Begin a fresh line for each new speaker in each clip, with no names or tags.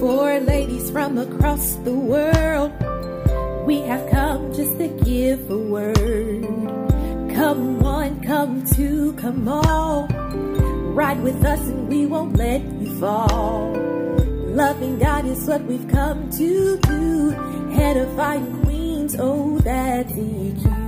For ladies from across the world, we have come just to give a word. Come one, come two, come all. Ride with us and we won't let you fall. Loving God is what we've come to do. Edifying queens, oh, that's EQ.
Hey,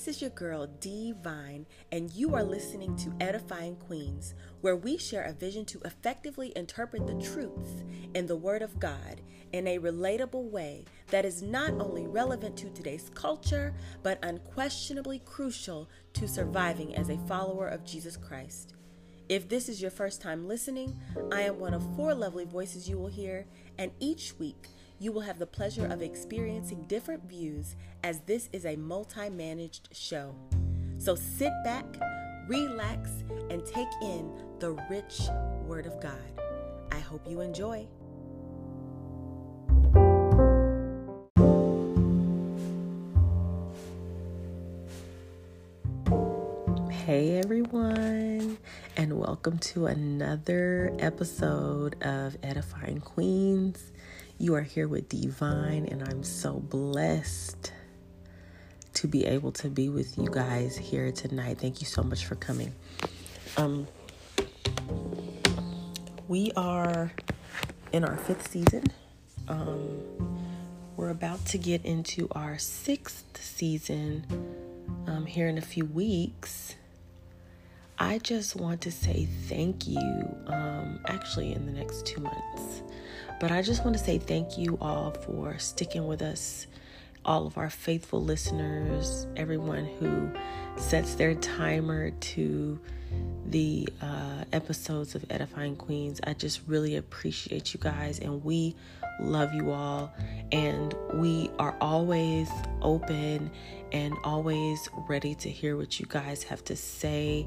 this is your girl D Vine, and you are listening to Edifying Queens, where we share a vision to effectively interpret the truths in the Word of God in a relatable way that is not only relevant to today's culture, but unquestionably crucial to surviving as a follower of Jesus Christ. If this is your first time listening, I am one of four lovely voices you will hear, and each week, you will have the pleasure of experiencing different views as this is a multi managed show. So sit back, relax, and take in the rich Word of God. I hope you enjoy. Hey everyone, and welcome to another episode of Edifying Queens. You are here with Di-Vahyn, and I'm so blessed to be able to be with you guys here tonight. Thank you so much for coming. Um, we are in our fifth season. Um, we're about to get into our sixth season um, here in a few weeks. I just want to say thank you, um, actually, in the next two months. But I just want to say thank you all for sticking with us, all of our faithful listeners, everyone who sets their timer to the uh, episodes of Edifying Queens. I just really appreciate you guys, and we love you all. And we are always open and always ready to hear what you guys have to say.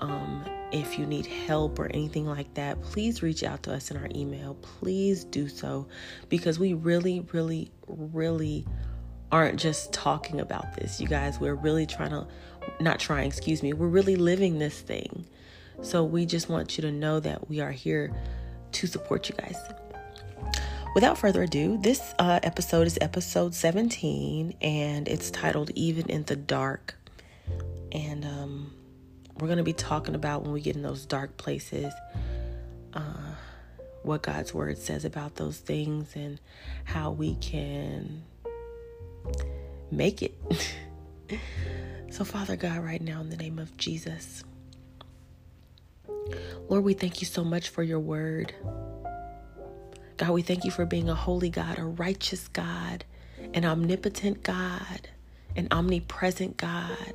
Um, if you need help or anything like that, please reach out to us in our email. Please do so because we really, really, really aren't just talking about this. You guys, we're really trying to, not trying, excuse me, we're really living this thing. So we just want you to know that we are here to support you guys. Without further ado, this uh, episode is episode 17 and it's titled Even in the Dark. And, um, we're going to be talking about when we get in those dark places, uh, what God's word says about those things and how we can make it. so, Father God, right now, in the name of Jesus, Lord, we thank you so much for your word. God, we thank you for being a holy God, a righteous God, an omnipotent God, an omnipresent God.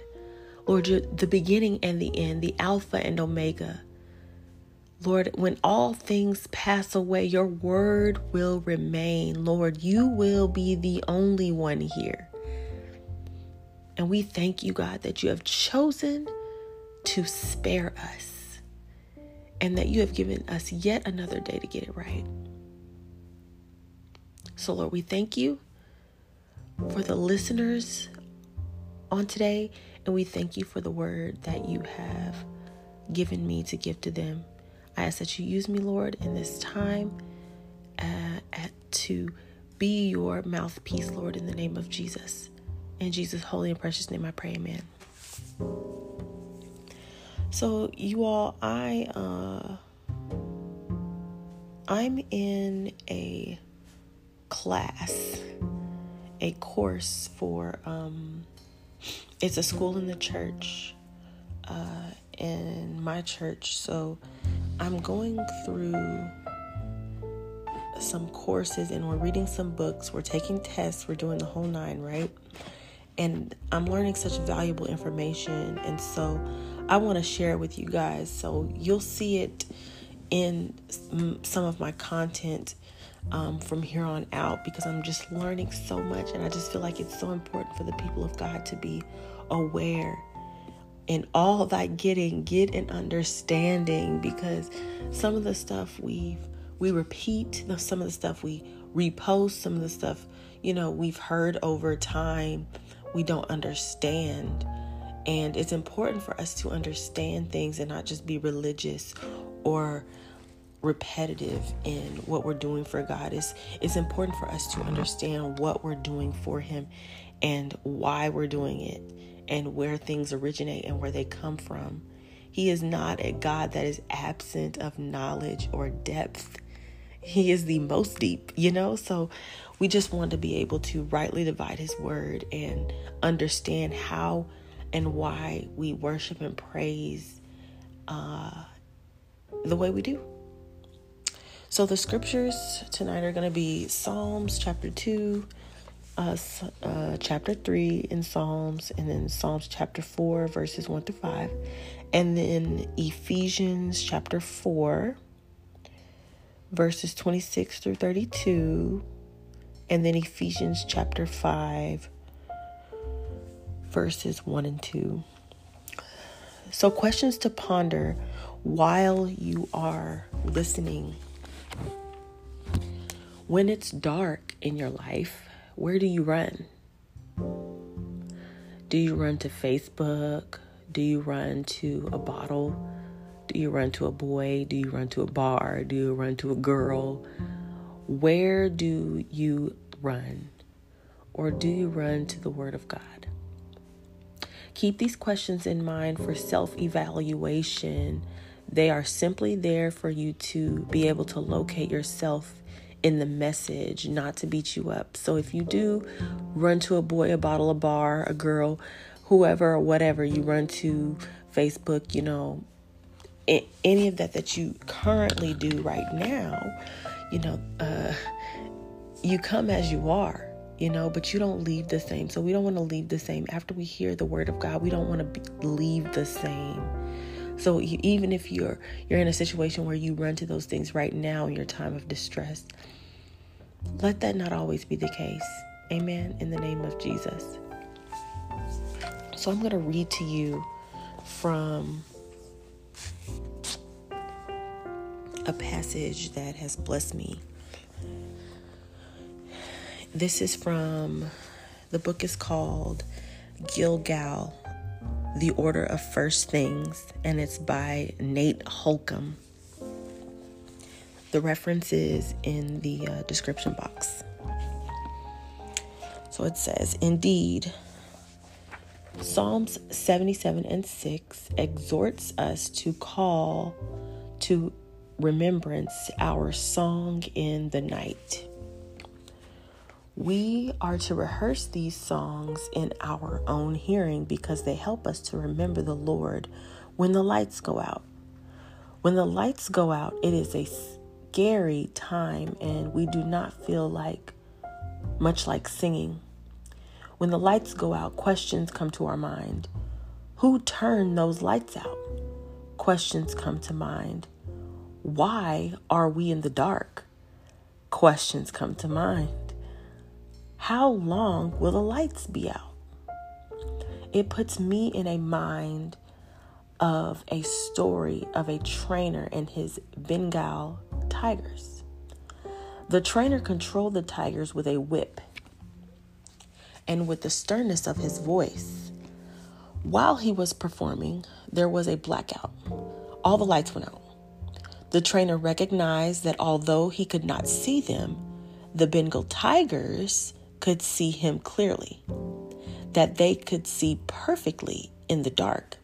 Lord, you're the beginning and the end, the Alpha and Omega. Lord, when all things pass away, your word will remain. Lord, you will be the only one here. And we thank you, God, that you have chosen to spare us and that you have given us yet another day to get it right. So, Lord, we thank you for the listeners on today and we thank you for the word that you have given me to give to them. I ask that you use me, Lord, in this time uh, at, to be your mouthpiece, Lord, in the name of Jesus. In Jesus' holy and precious name, I pray, amen. So, you all, I uh, I'm in a class, a course for um, it's a school in the church, uh, in my church. So I'm going through some courses and we're reading some books, we're taking tests, we're doing the whole nine, right? And I'm learning such valuable information. And so I want to share it with you guys. So you'll see it in some of my content um, from here on out because I'm just learning so much. And I just feel like it's so important for the people of God to be aware. In all thy getting, get an understanding because some of the stuff we we repeat, some of the stuff we repost some of the stuff, you know, we've heard over time, we don't understand. And it's important for us to understand things and not just be religious or repetitive in what we're doing for God. It's, it's important for us to understand what we're doing for Him and why we're doing it and where things originate and where they come from. He is not a God that is absent of knowledge or depth. He is the most deep, you know? So we just want to be able to rightly divide His word and understand how and why we worship and praise uh, the way we do. So the scriptures tonight are going to be Psalms chapter 2, uh, uh, chapter 3 in Psalms, and then Psalms chapter 4, verses 1 through 5, and then Ephesians chapter 4, verses 26 through 32, and then Ephesians chapter 5, verses 1 and 2. So, questions to ponder while you are listening. When it's dark in your life, where do you run? Do you run to Facebook? Do you run to a bottle? Do you run to a boy? Do you run to a bar? Do you run to a girl? Where do you run? Or do you run to the Word of God? Keep these questions in mind for self evaluation. They are simply there for you to be able to locate yourself in the message, not to beat you up. So if you do run to a boy, a bottle, a bar, a girl, whoever or whatever, you run to Facebook, you know, any of that that you currently do right now, you know, uh, you come as you are, you know, but you don't leave the same. So we don't want to leave the same. After we hear the word of God, we don't want to leave the same. So even if you're you're in a situation where you run to those things right now in your time of distress, let that not always be the case. Amen. In the name of Jesus. So I'm going to read to you from a passage that has blessed me. This is from the book is called Gilgal the Order of First Things, and it's by Nate Holcomb. The reference is in the uh, description box. So it says, Indeed, Psalms 77 and 6 exhorts us to call to remembrance our song in the night. We are to rehearse these songs in our own hearing because they help us to remember the Lord when the lights go out. When the lights go out, it is a scary time and we do not feel like much like singing. When the lights go out, questions come to our mind. Who turned those lights out? Questions come to mind. Why are we in the dark? Questions come to mind. How long will the lights be out? It puts me in a mind of a story of a trainer and his Bengal tigers. The trainer controlled the tigers with a whip and with the sternness of his voice. While he was performing, there was a blackout. All the lights went out. The trainer recognized that although he could not see them, the Bengal tigers could see him clearly, that they could see perfectly in the dark.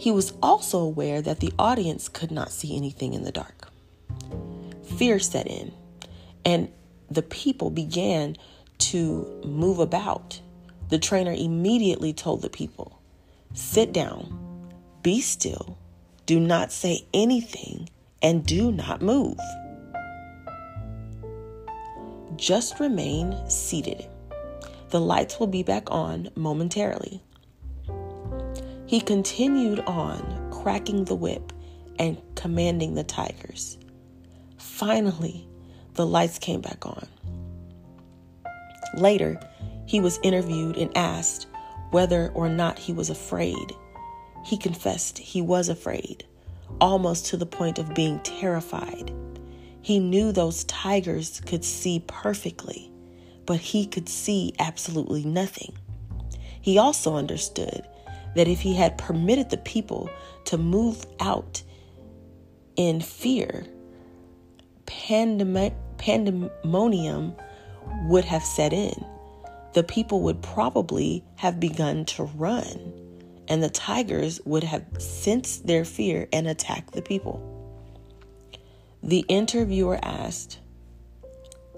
He was also aware that the audience could not see anything in the dark. Fear set in, and the people began to move about. The trainer immediately told the people, Sit down, be still, do not say anything, and do not move. Just remain seated. The lights will be back on momentarily. He continued on, cracking the whip and commanding the tigers. Finally, the lights came back on. Later, he was interviewed and asked whether or not he was afraid. He confessed he was afraid, almost to the point of being terrified. He knew those tigers could see perfectly, but he could see absolutely nothing. He also understood that if he had permitted the people to move out in fear, pandem- pandemonium would have set in. The people would probably have begun to run, and the tigers would have sensed their fear and attacked the people. The interviewer asked,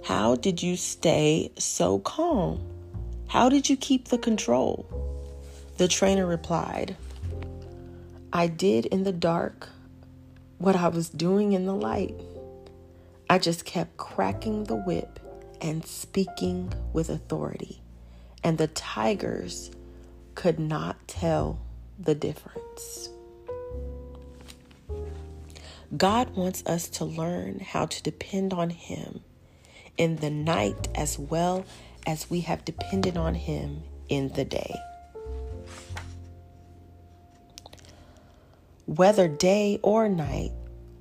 How did you stay so calm? How did you keep the control? The trainer replied, I did in the dark what I was doing in the light. I just kept cracking the whip and speaking with authority, and the tigers could not tell the difference. God wants us to learn how to depend on Him in the night as well as we have depended on Him in the day. Whether day or night,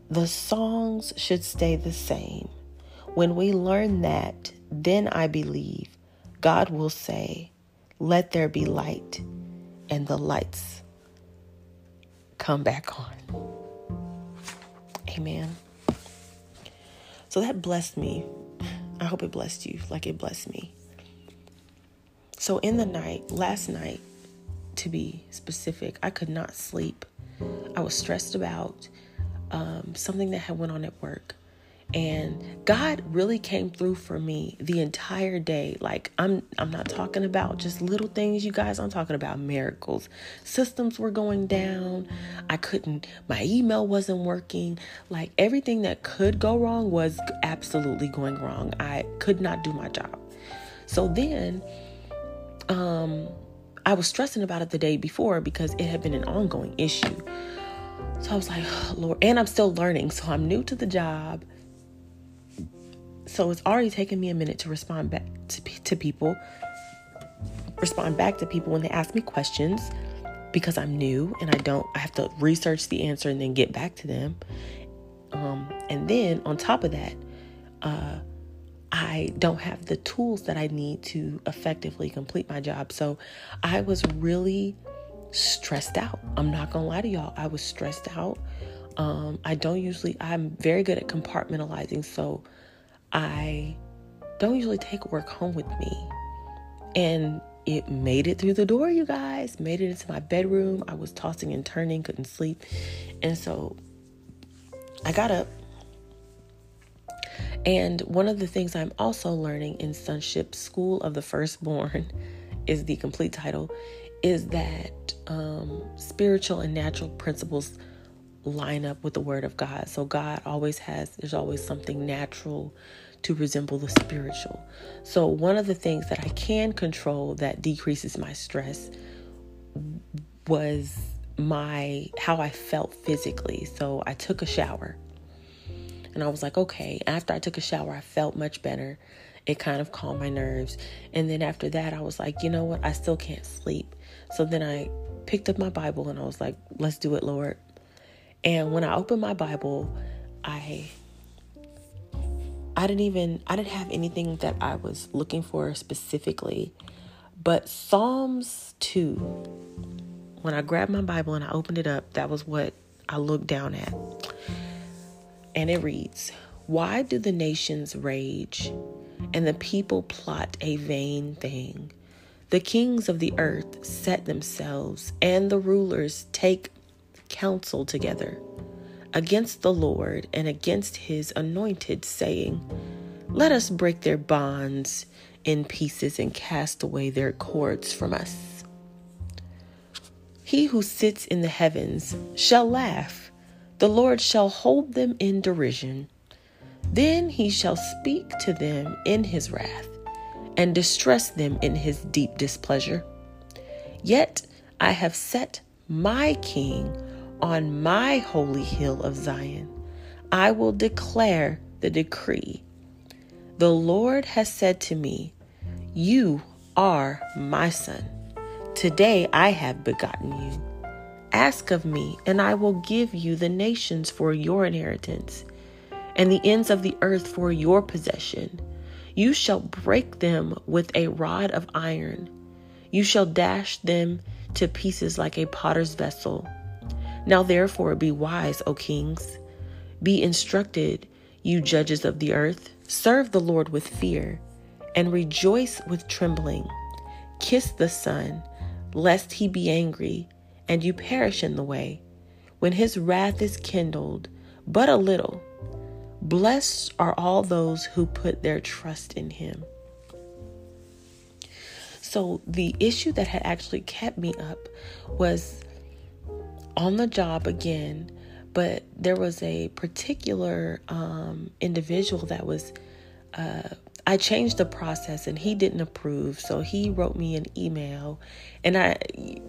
the songs should stay the same. When we learn that, then I believe God will say, Let there be light, and the lights come back on. Amen. So that blessed me. I hope it blessed you like it blessed me. So in the night, last night, to be specific, I could not sleep. I was stressed about um, something that had went on at work and God really came through for me the entire day. Like I'm I'm not talking about just little things you guys, I'm talking about miracles. Systems were going down. I couldn't my email wasn't working. Like everything that could go wrong was absolutely going wrong. I could not do my job. So then um I was stressing about it the day before because it had been an ongoing issue. So I was like, oh, Lord, and I'm still learning. So I'm new to the job so it's already taken me a minute to respond back to, to people, respond back to people when they ask me questions because I'm new and I don't, I have to research the answer and then get back to them. Um, and then on top of that, uh, I don't have the tools that I need to effectively complete my job. So I was really stressed out. I'm not gonna lie to y'all. I was stressed out. Um, I don't usually, I'm very good at compartmentalizing. So I don't usually take work home with me. And it made it through the door, you guys, made it into my bedroom. I was tossing and turning, couldn't sleep. And so I got up. And one of the things I'm also learning in Sonship School of the Firstborn is the complete title is that um, spiritual and natural principles line up with the Word of God. So God always has, there's always something natural to resemble the spiritual. So, one of the things that I can control that decreases my stress was my how I felt physically. So, I took a shower. And I was like, okay, after I took a shower, I felt much better. It kind of calmed my nerves. And then after that, I was like, you know what? I still can't sleep. So then I picked up my Bible and I was like, let's do it, Lord. And when I opened my Bible, I I didn't even I didn't have anything that I was looking for specifically. But Psalms 2 when I grabbed my Bible and I opened it up, that was what I looked down at. And it reads, "Why do the nations rage and the people plot a vain thing? The kings of the earth set themselves and the rulers take counsel together." against the Lord and against his anointed, saying, Let us break their bonds in pieces and cast away their cords from us. He who sits in the heavens shall laugh, the Lord shall hold them in derision. Then he shall speak to them in his wrath and distress them in his deep displeasure. Yet I have set my king on my holy hill of Zion. I will declare the decree. The Lord has said to me, You are my son. Today I have begotten you. Ask of me, and I will give you the nations for your inheritance, and the ends of the earth for your possession. You shall break them with a rod of iron. You shall dash them to pieces like a potter's vessel. Now therefore be wise, O kings. Be instructed, you judges of the earth. Serve the Lord with fear and rejoice with trembling. Kiss the Son, lest he be angry and you perish in the way, when his wrath is kindled but a little. Blessed are all those who put their trust in him. So, the issue that had actually kept me up was on the job again, but there was a particular um, individual that was uh, I changed the process and he didn't approve. So he wrote me an email. And I,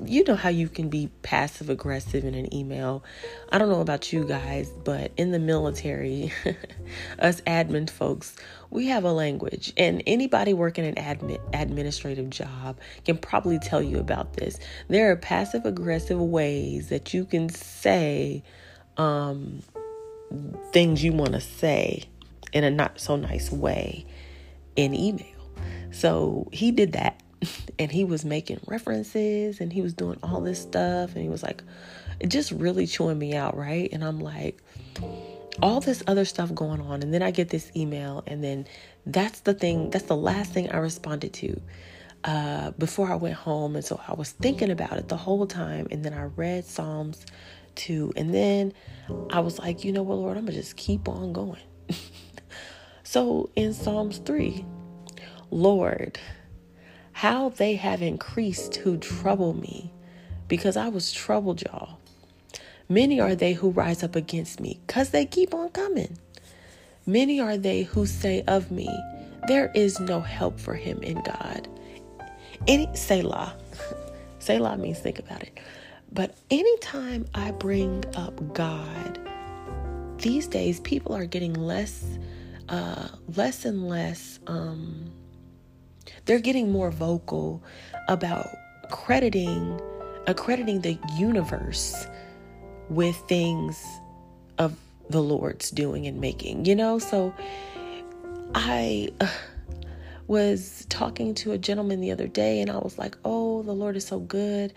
you know how you can be passive aggressive in an email. I don't know about you guys, but in the military, us admin folks, we have a language. And anybody working an admin, administrative job can probably tell you about this. There are passive aggressive ways that you can say um, things you want to say in a not so nice way in email. So he did that and he was making references and he was doing all this stuff and he was like just really chewing me out, right? And I'm like all this other stuff going on and then I get this email and then that's the thing that's the last thing I responded to uh, before I went home and so I was thinking about it the whole time and then I read Psalms 2 and then I was like, you know what, Lord, I'm gonna just keep on going. So in Psalms 3, Lord, how they have increased who trouble me, because I was troubled, y'all. Many are they who rise up against me, because they keep on coming. Many are they who say of me, There is no help for him in God. Any Selah. Selah means think about it. But anytime I bring up God, these days people are getting less uh, less and less, um, they're getting more vocal about crediting, accrediting the universe with things of the Lord's doing and making, you know? So I. Uh, was talking to a gentleman the other day and I was like, "Oh, the Lord is so good."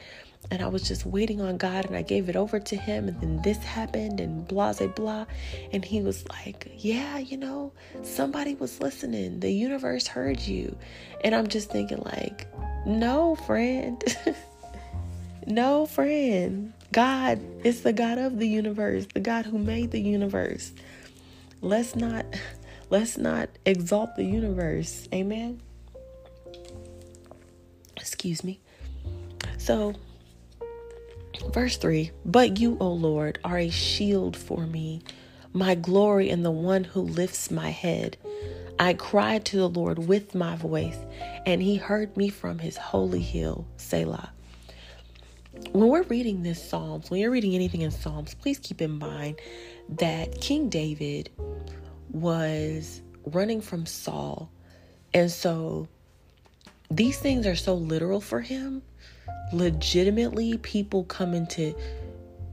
and I was just waiting on God and I gave it over to him and then this happened and blah blah blah and he was like, "Yeah, you know, somebody was listening. The universe heard you." And I'm just thinking like, "No, friend. no, friend. God is the God of the universe, the God who made the universe. Let's not let's not exalt the universe. Amen." Excuse me. So, Verse 3 But you, O Lord, are a shield for me, my glory, and the one who lifts my head. I cried to the Lord with my voice, and he heard me from his holy hill, Selah. When we're reading this Psalms, when you're reading anything in Psalms, please keep in mind that King David was running from Saul. And so these things are so literal for him. Legitimately people coming to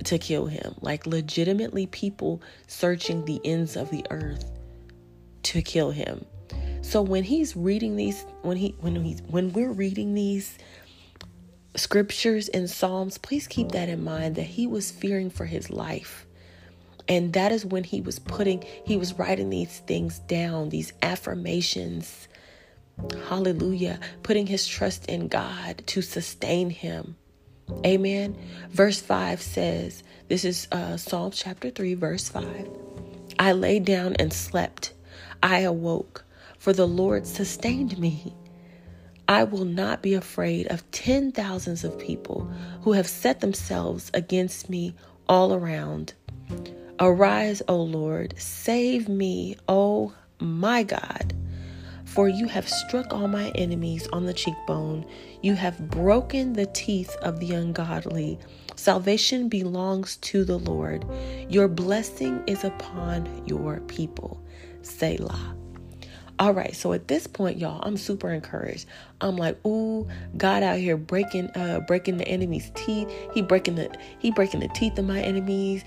to kill him. Like legitimately people searching the ends of the earth to kill him. So when he's reading these when he when he's when we're reading these scriptures and psalms please keep that in mind that he was fearing for his life and that is when he was putting he was writing these things down these affirmations Hallelujah. Putting his trust in God to sustain him. Amen. Verse 5 says, this is uh, Psalm chapter 3, verse 5. I lay down and slept. I awoke, for the Lord sustained me. I will not be afraid of ten thousands of people who have set themselves against me all around. Arise, O Lord, save me, O my God. For you have struck all my enemies on the cheekbone. You have broken the teeth of the ungodly. Salvation belongs to the Lord. Your blessing is upon your people. Selah. All right, so at this point, y'all, I'm super encouraged. I'm like, ooh, God out here breaking, uh, breaking the enemy's teeth. He breaking the, he breaking the teeth of my enemies.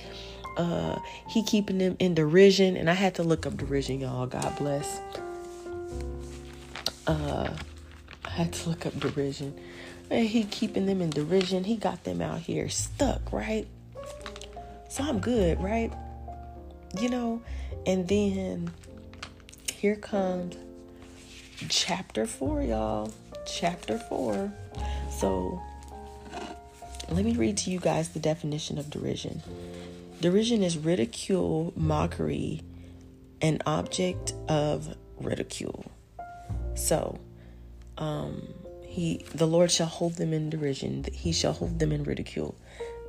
Uh, he keeping them in derision, and I had to look up derision, y'all. God bless. Uh, I had to look up derision. And he keeping them in derision. He got them out here stuck, right? So I'm good, right? You know, and then here comes chapter four, y'all. Chapter four. So let me read to you guys the definition of derision. Derision is ridicule, mockery, an object of ridicule. So, um, he the Lord shall hold them in derision. He shall hold them in ridicule.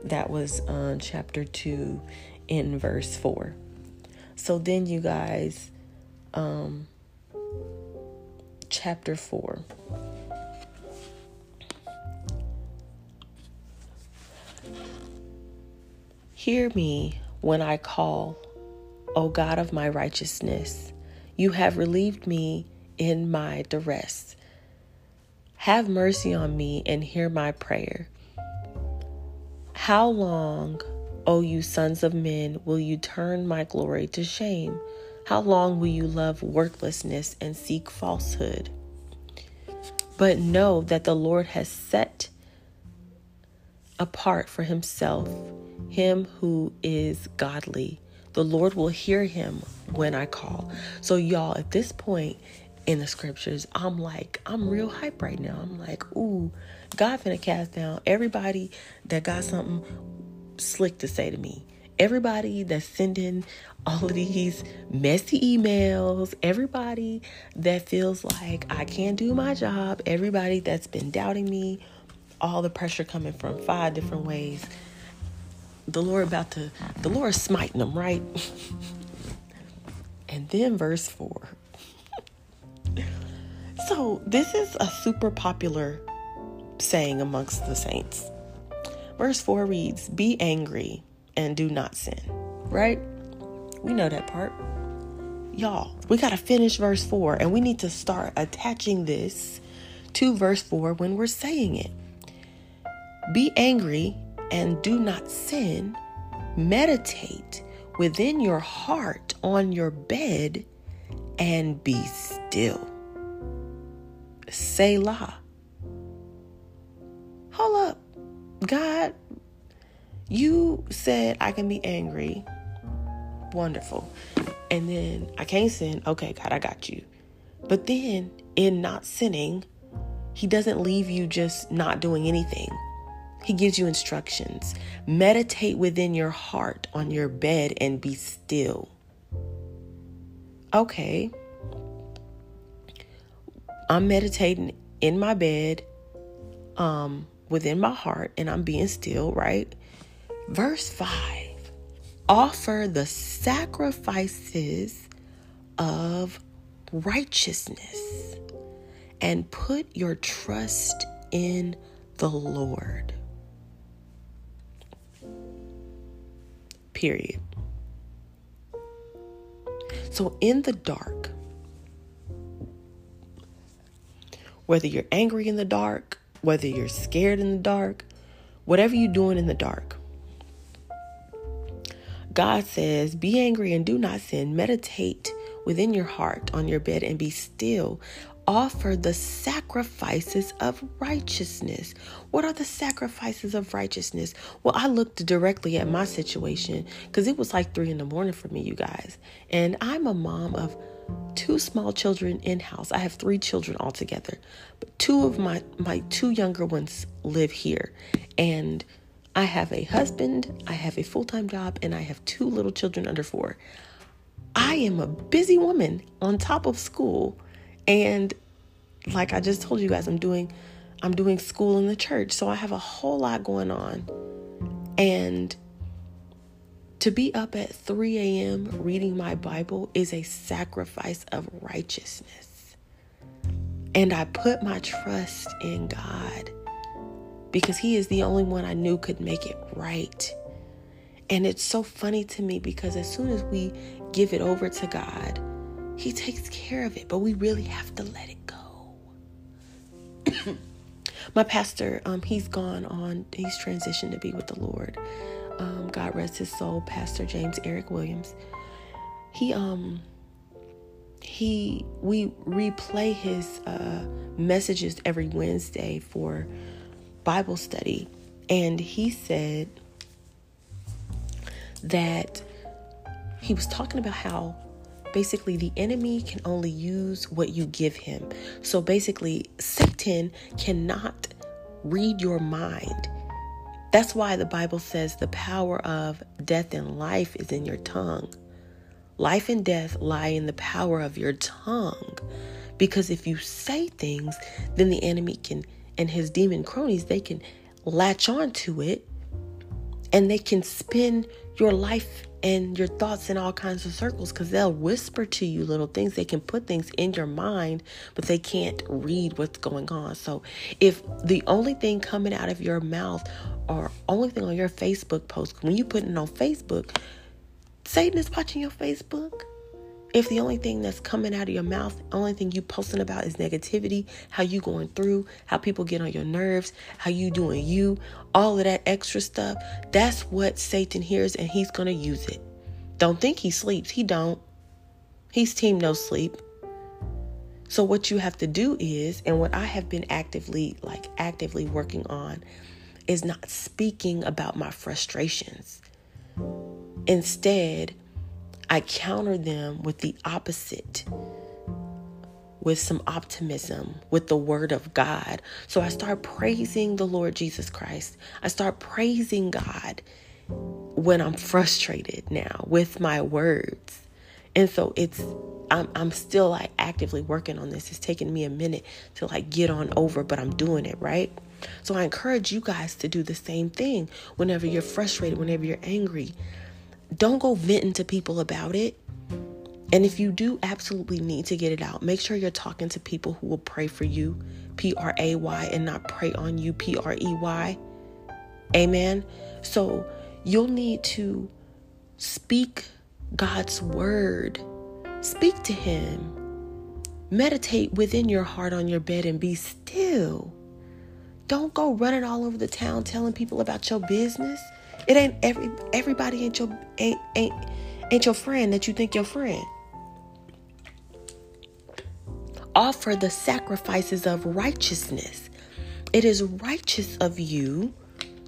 That was uh, chapter two, in verse four. So then, you guys, um, chapter four. Hear me when I call, O God of my righteousness. You have relieved me in my duress. Have mercy on me and hear my prayer. How long, O you sons of men, will you turn my glory to shame? How long will you love worthlessness and seek falsehood? But know that the Lord has set apart for himself him who is godly. The Lord will hear him when I call. So, y'all, at this point in the scriptures, I'm like, I'm real hype right now. I'm like, ooh, God finna cast down everybody that got something slick to say to me. Everybody that's sending all of these messy emails, everybody that feels like I can't do my job, everybody that's been doubting me, all the pressure coming from five different ways the Lord about to, the Lord smiting them, right? and then verse 4. so, this is a super popular saying amongst the saints. Verse 4 reads, Be angry and do not sin, right? We know that part. Y'all, we got to finish verse 4 and we need to start attaching this to verse 4 when we're saying it. Be angry and do not sin, meditate within your heart on your bed and be still. Selah. Hold up. God, you said I can be angry. Wonderful. And then I can't sin. Okay, God, I got you. But then in not sinning, He doesn't leave you just not doing anything. He gives you instructions. Meditate within your heart on your bed and be still. Okay. I'm meditating in my bed, um, within my heart, and I'm being still, right? Verse 5 Offer the sacrifices of righteousness and put your trust in the Lord. Period. So, in the dark, whether you're angry in the dark, whether you're scared in the dark, whatever you're doing in the dark, God says, Be angry and do not sin. Meditate within your heart on your bed and be still offer the sacrifices of righteousness. What are the sacrifices of righteousness? Well, I looked directly at my situation because it was like three in the morning for me, you guys. And I'm a mom of two small children in house. I have three children altogether, but two of my my two younger ones live here, and I have a husband, I have a full time job, and I have two little children under four. I am a busy woman on top of school and like I just told you guys, I'm doing I'm doing school in the church. So I have a whole lot going on. And to be up at 3 a.m. reading my Bible is a sacrifice of righteousness. And I put my trust in God because He is the only one I knew could make it right. And it's so funny to me because as soon as we give it over to God, he takes care of it, but we really have to let it go. My pastor, um, he's gone on, he's transitioned to be with the Lord. um, God rest his soul, Pastor James Eric Williams. He um he we replay his uh, messages every Wednesday for Bible study, and he said that he was talking about how basically the enemy can only use what you give him. So basically, Satan cannot read your mind. That's why the Bible says the power of death and life is in your tongue. Life and death lie in the power of your tongue. Because if you say things, then the enemy can, and his demon cronies, they can latch on to it and they can spin your life and your thoughts in all kinds of circles because they'll whisper to you little things. They can put things in your mind, but they can't read what's going on. So if the only thing coming out of your mouth or only thing on your Facebook post, when you put it on Facebook, Satan is watching your Facebook. If the only thing that's coming out of your mouth, only thing you posting about is negativity, how you going through, how people get on your nerves, how you doing you, all of that extra stuff, that's what Satan hears and he's going to use it. Don't think he sleeps. He don't. He's team no sleep. So what you have to do is, and what I have been actively like actively working on is not speaking about my frustrations. Instead, I counter them with the opposite, with some optimism, with the word of God. So I start praising the Lord Jesus Christ. I start praising God when I'm frustrated now with my words. And so it's I'm I'm still like actively working on this. It's taking me a minute to like get on over, but I'm doing it, right? So I encourage you guys to do the same thing whenever you're frustrated, whenever you're angry don't go venting to people about it. And if you do absolutely need to get it out, make sure you're talking to people who will pray for you, P R A Y, and not pray on you, P R E Y. Amen. So you'll need to speak God's word, speak to Him, meditate within your heart on your bed and be still. Don't go running all over the town telling people about your business. It ain't every everybody ain't your ain't ain't ain't your friend that you think your friend. Offer the sacrifices of righteousness. It is righteous of you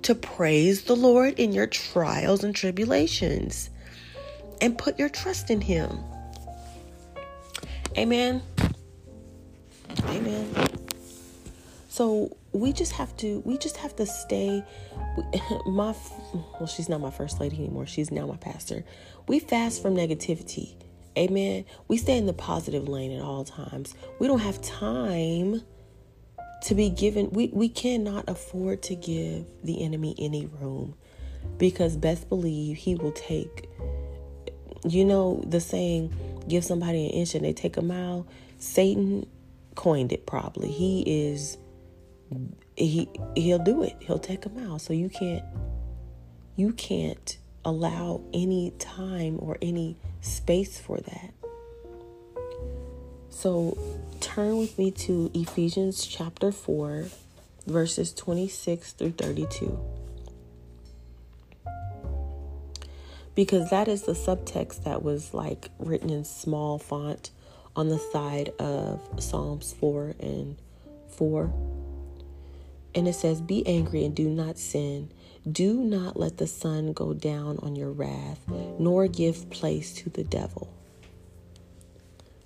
to praise the Lord in your trials and tribulations and put your trust in Him. Amen. Amen. So we just have to we just have to stay my well she's not my first lady anymore. She's now my pastor. We fast from negativity. Amen. We stay in the positive lane at all times. We don't have time to be given we, we cannot afford to give the enemy any room because best believe he will take you know the saying give somebody an inch and they take a mile. Satan coined it probably. He is he he'll do it. He'll take them out. So you can't you can't allow any time or any space for that. So turn with me to Ephesians chapter 4 verses 26 through 32. Because that is the subtext that was like written in small font on the side of Psalms 4 and 4 and it says, Be angry and do not sin. Do not let the sun go down on your wrath, nor give place to the devil.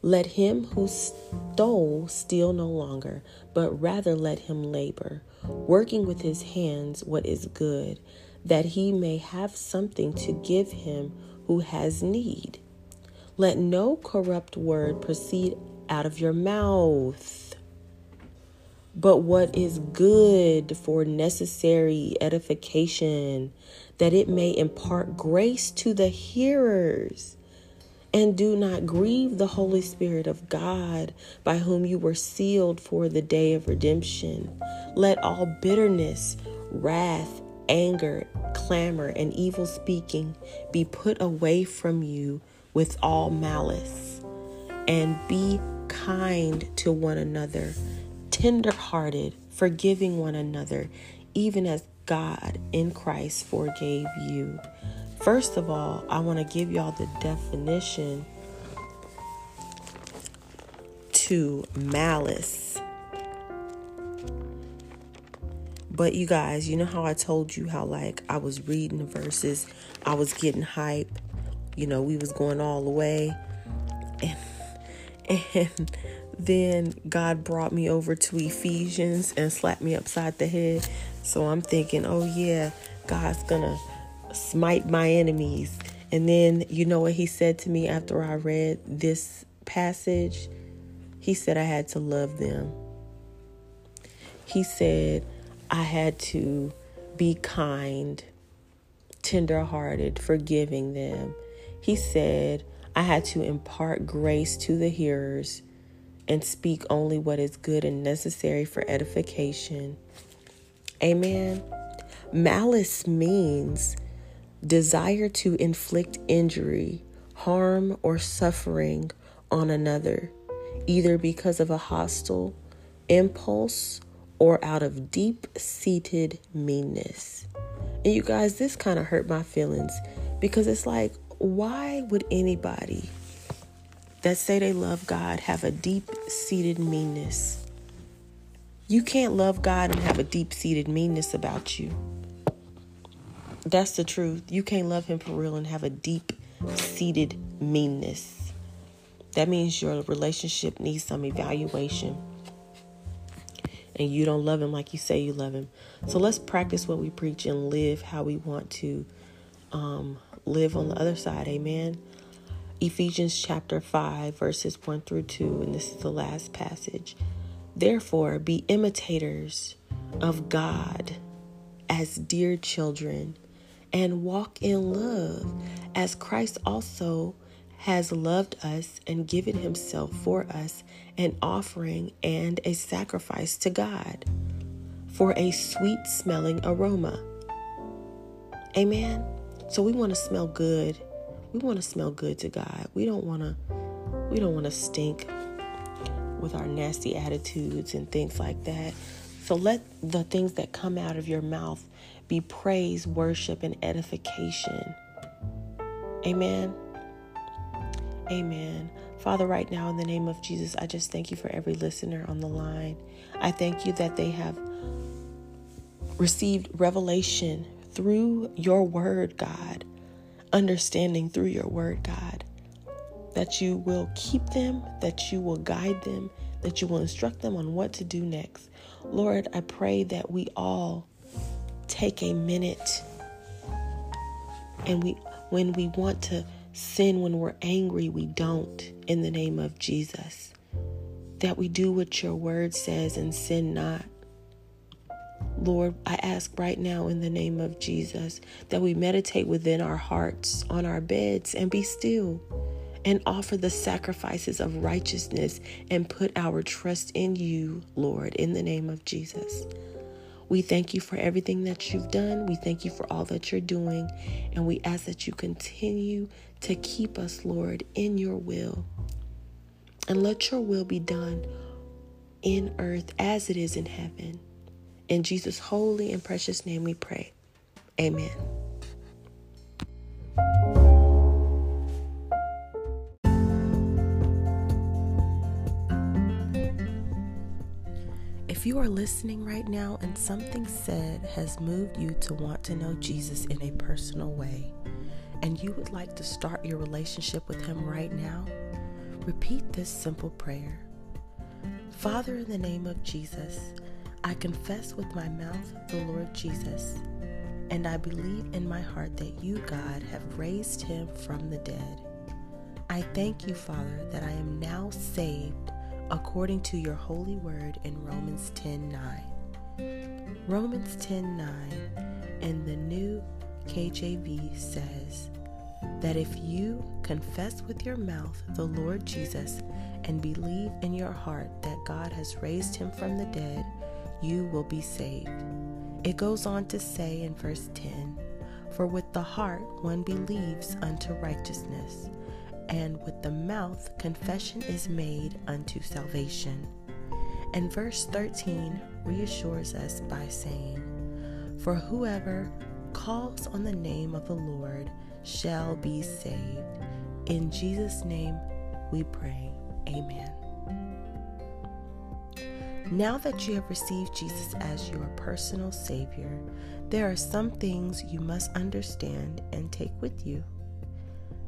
Let him who stole steal no longer, but rather let him labor, working with his hands what is good, that he may have something to give him who has need. Let no corrupt word proceed out of your mouth but what is good for necessary edification, that it may impart grace to the hearers. And do not grieve the Holy Spirit of God, by whom you were sealed for the day of redemption. Let all bitterness, wrath, anger, clamor, and evil speaking be put away from you with all malice. And be kind to one another tenderhearted, forgiving one another, even as God in Christ forgave you. First of all, I want to give y'all the definition to malice. But you guys, you know how I told you how like I was reading the verses, I was getting hype. You know, we was going all the way. And and then God brought me over to Ephesians and slapped me upside the head. So I'm thinking, oh yeah, God's gonna smite my enemies. And then you know what he said to me after I read this passage? He said I had to love them. He said I had to be kind, tenderhearted, forgiving them. He said I had to impart grace to the hearers and speak only what is good and necessary for edification. Amen. Malice means desire to inflict injury, harm, or suffering on another, either because of a hostile impulse or out of deep seated meanness. And you guys, this kind of hurt my feelings because it's like, why would anybody that say they love God have a deep seated meanness. You can't love God and have a deep seated meanness about you. That's the truth. You can't love Him for real and have a deep seated meanness. That means your relationship needs some evaluation. And you don't love Him like you say you love Him. So let's practice what we preach and live how we want to um, live on the other side. Amen. Ephesians chapter 5, verses 1 through 2, and this is the last passage. Therefore, be imitators of God as dear children, and walk in love, as Christ also has loved us and given himself for us, an offering and a sacrifice to God for a sweet smelling aroma. Amen. So we want to smell good we want to smell good to God. We don't want to we don't want to stink with our nasty attitudes and things like that. So let the things that come out of your mouth be praise, worship, and edification. Amen. Amen. Father, right now, in the name of Jesus, I just thank you for every listener on the line. I thank you that they have received revelation through your word, God understanding through your word, God. That you will keep them, that you will guide them, that you will instruct them on what to do next. Lord, I pray that we all take a minute and we when we want to sin when we're angry, we don't in the name of Jesus. That we do what your word says and sin not. Lord, I ask right now in the name of Jesus that we meditate within our hearts, on our beds, and be still and offer the sacrifices of righteousness and put our trust in you, Lord, in the name of Jesus. We thank you for everything that you've done. We thank you for all that you're doing. And we ask that you continue to keep us, Lord, in your will. And let your will be done in earth as it is in heaven. In Jesus' holy and precious name we pray. Amen. If you are listening right now and something said has moved you to want to know Jesus in a personal way, and you would like to start your relationship with Him right now, repeat this simple prayer Father, in the name of Jesus, I confess with my mouth the Lord Jesus, and I believe in my heart that you, God, have raised him from the dead. I thank you, Father, that I am now saved according to your holy word in Romans 10 9. Romans 10 9 in the new KJV says that if you confess with your mouth the Lord Jesus and believe in your heart that God has raised him from the dead, you will be saved. It goes on to say in verse 10 For with the heart one believes unto righteousness, and with the mouth confession is made unto salvation. And verse 13 reassures us by saying, For whoever calls on the name of the Lord shall be saved. In Jesus' name we pray. Amen. Now that you have received Jesus as your personal Savior, there are some things you must understand and take with you.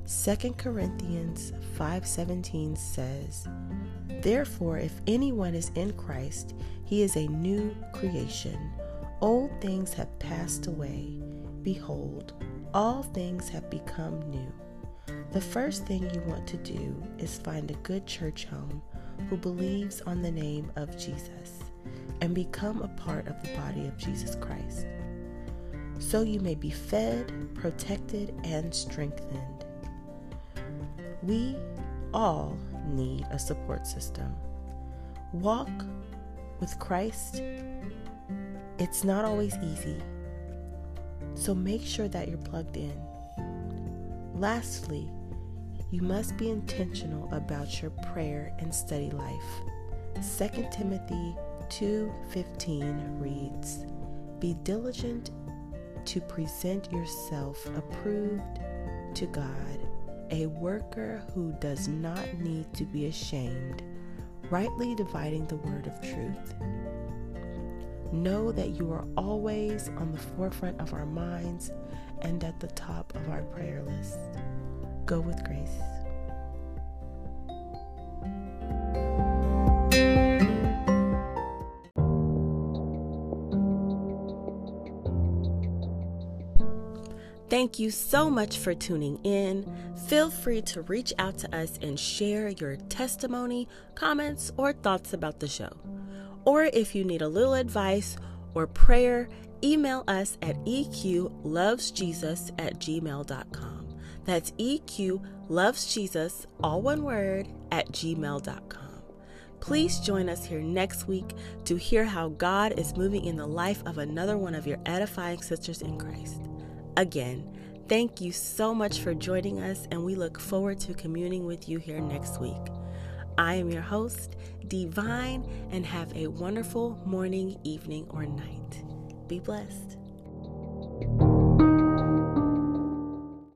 2 Corinthians 5:17 says, "Therefore if anyone is in Christ, he is a new creation. Old things have passed away; behold, all things have become new." The first thing you want to do is find a good church home who believes on the name of Jesus and become a part of the body of Jesus Christ. So you may be fed, protected, and strengthened. We all need a support system. Walk with Christ, it's not always easy. So make sure that you're plugged in. Lastly, you must be intentional about your prayer and study life. 2 Timothy 2:15 reads, "Be diligent to present yourself approved to God, a worker who does not need to be ashamed, rightly dividing the word of truth." Know that you are always on the forefront of our minds and at the top of our prayer list. Go with grace. Thank you so much for tuning in. Feel free to reach out to us and share your testimony, comments, or thoughts about the show. Or if you need a little advice or prayer, email us at eqlovesjesus at gmail.com. That's eqlovesjesus, all one word, at gmail.com. Please join us here next week to hear how God is moving in the life of another one of your edifying sisters in Christ. Again, thank you so much for joining us, and we look forward to communing with you here next week. I am your host, Di-Vahyn, and have a wonderful morning, evening, or night. Be blessed.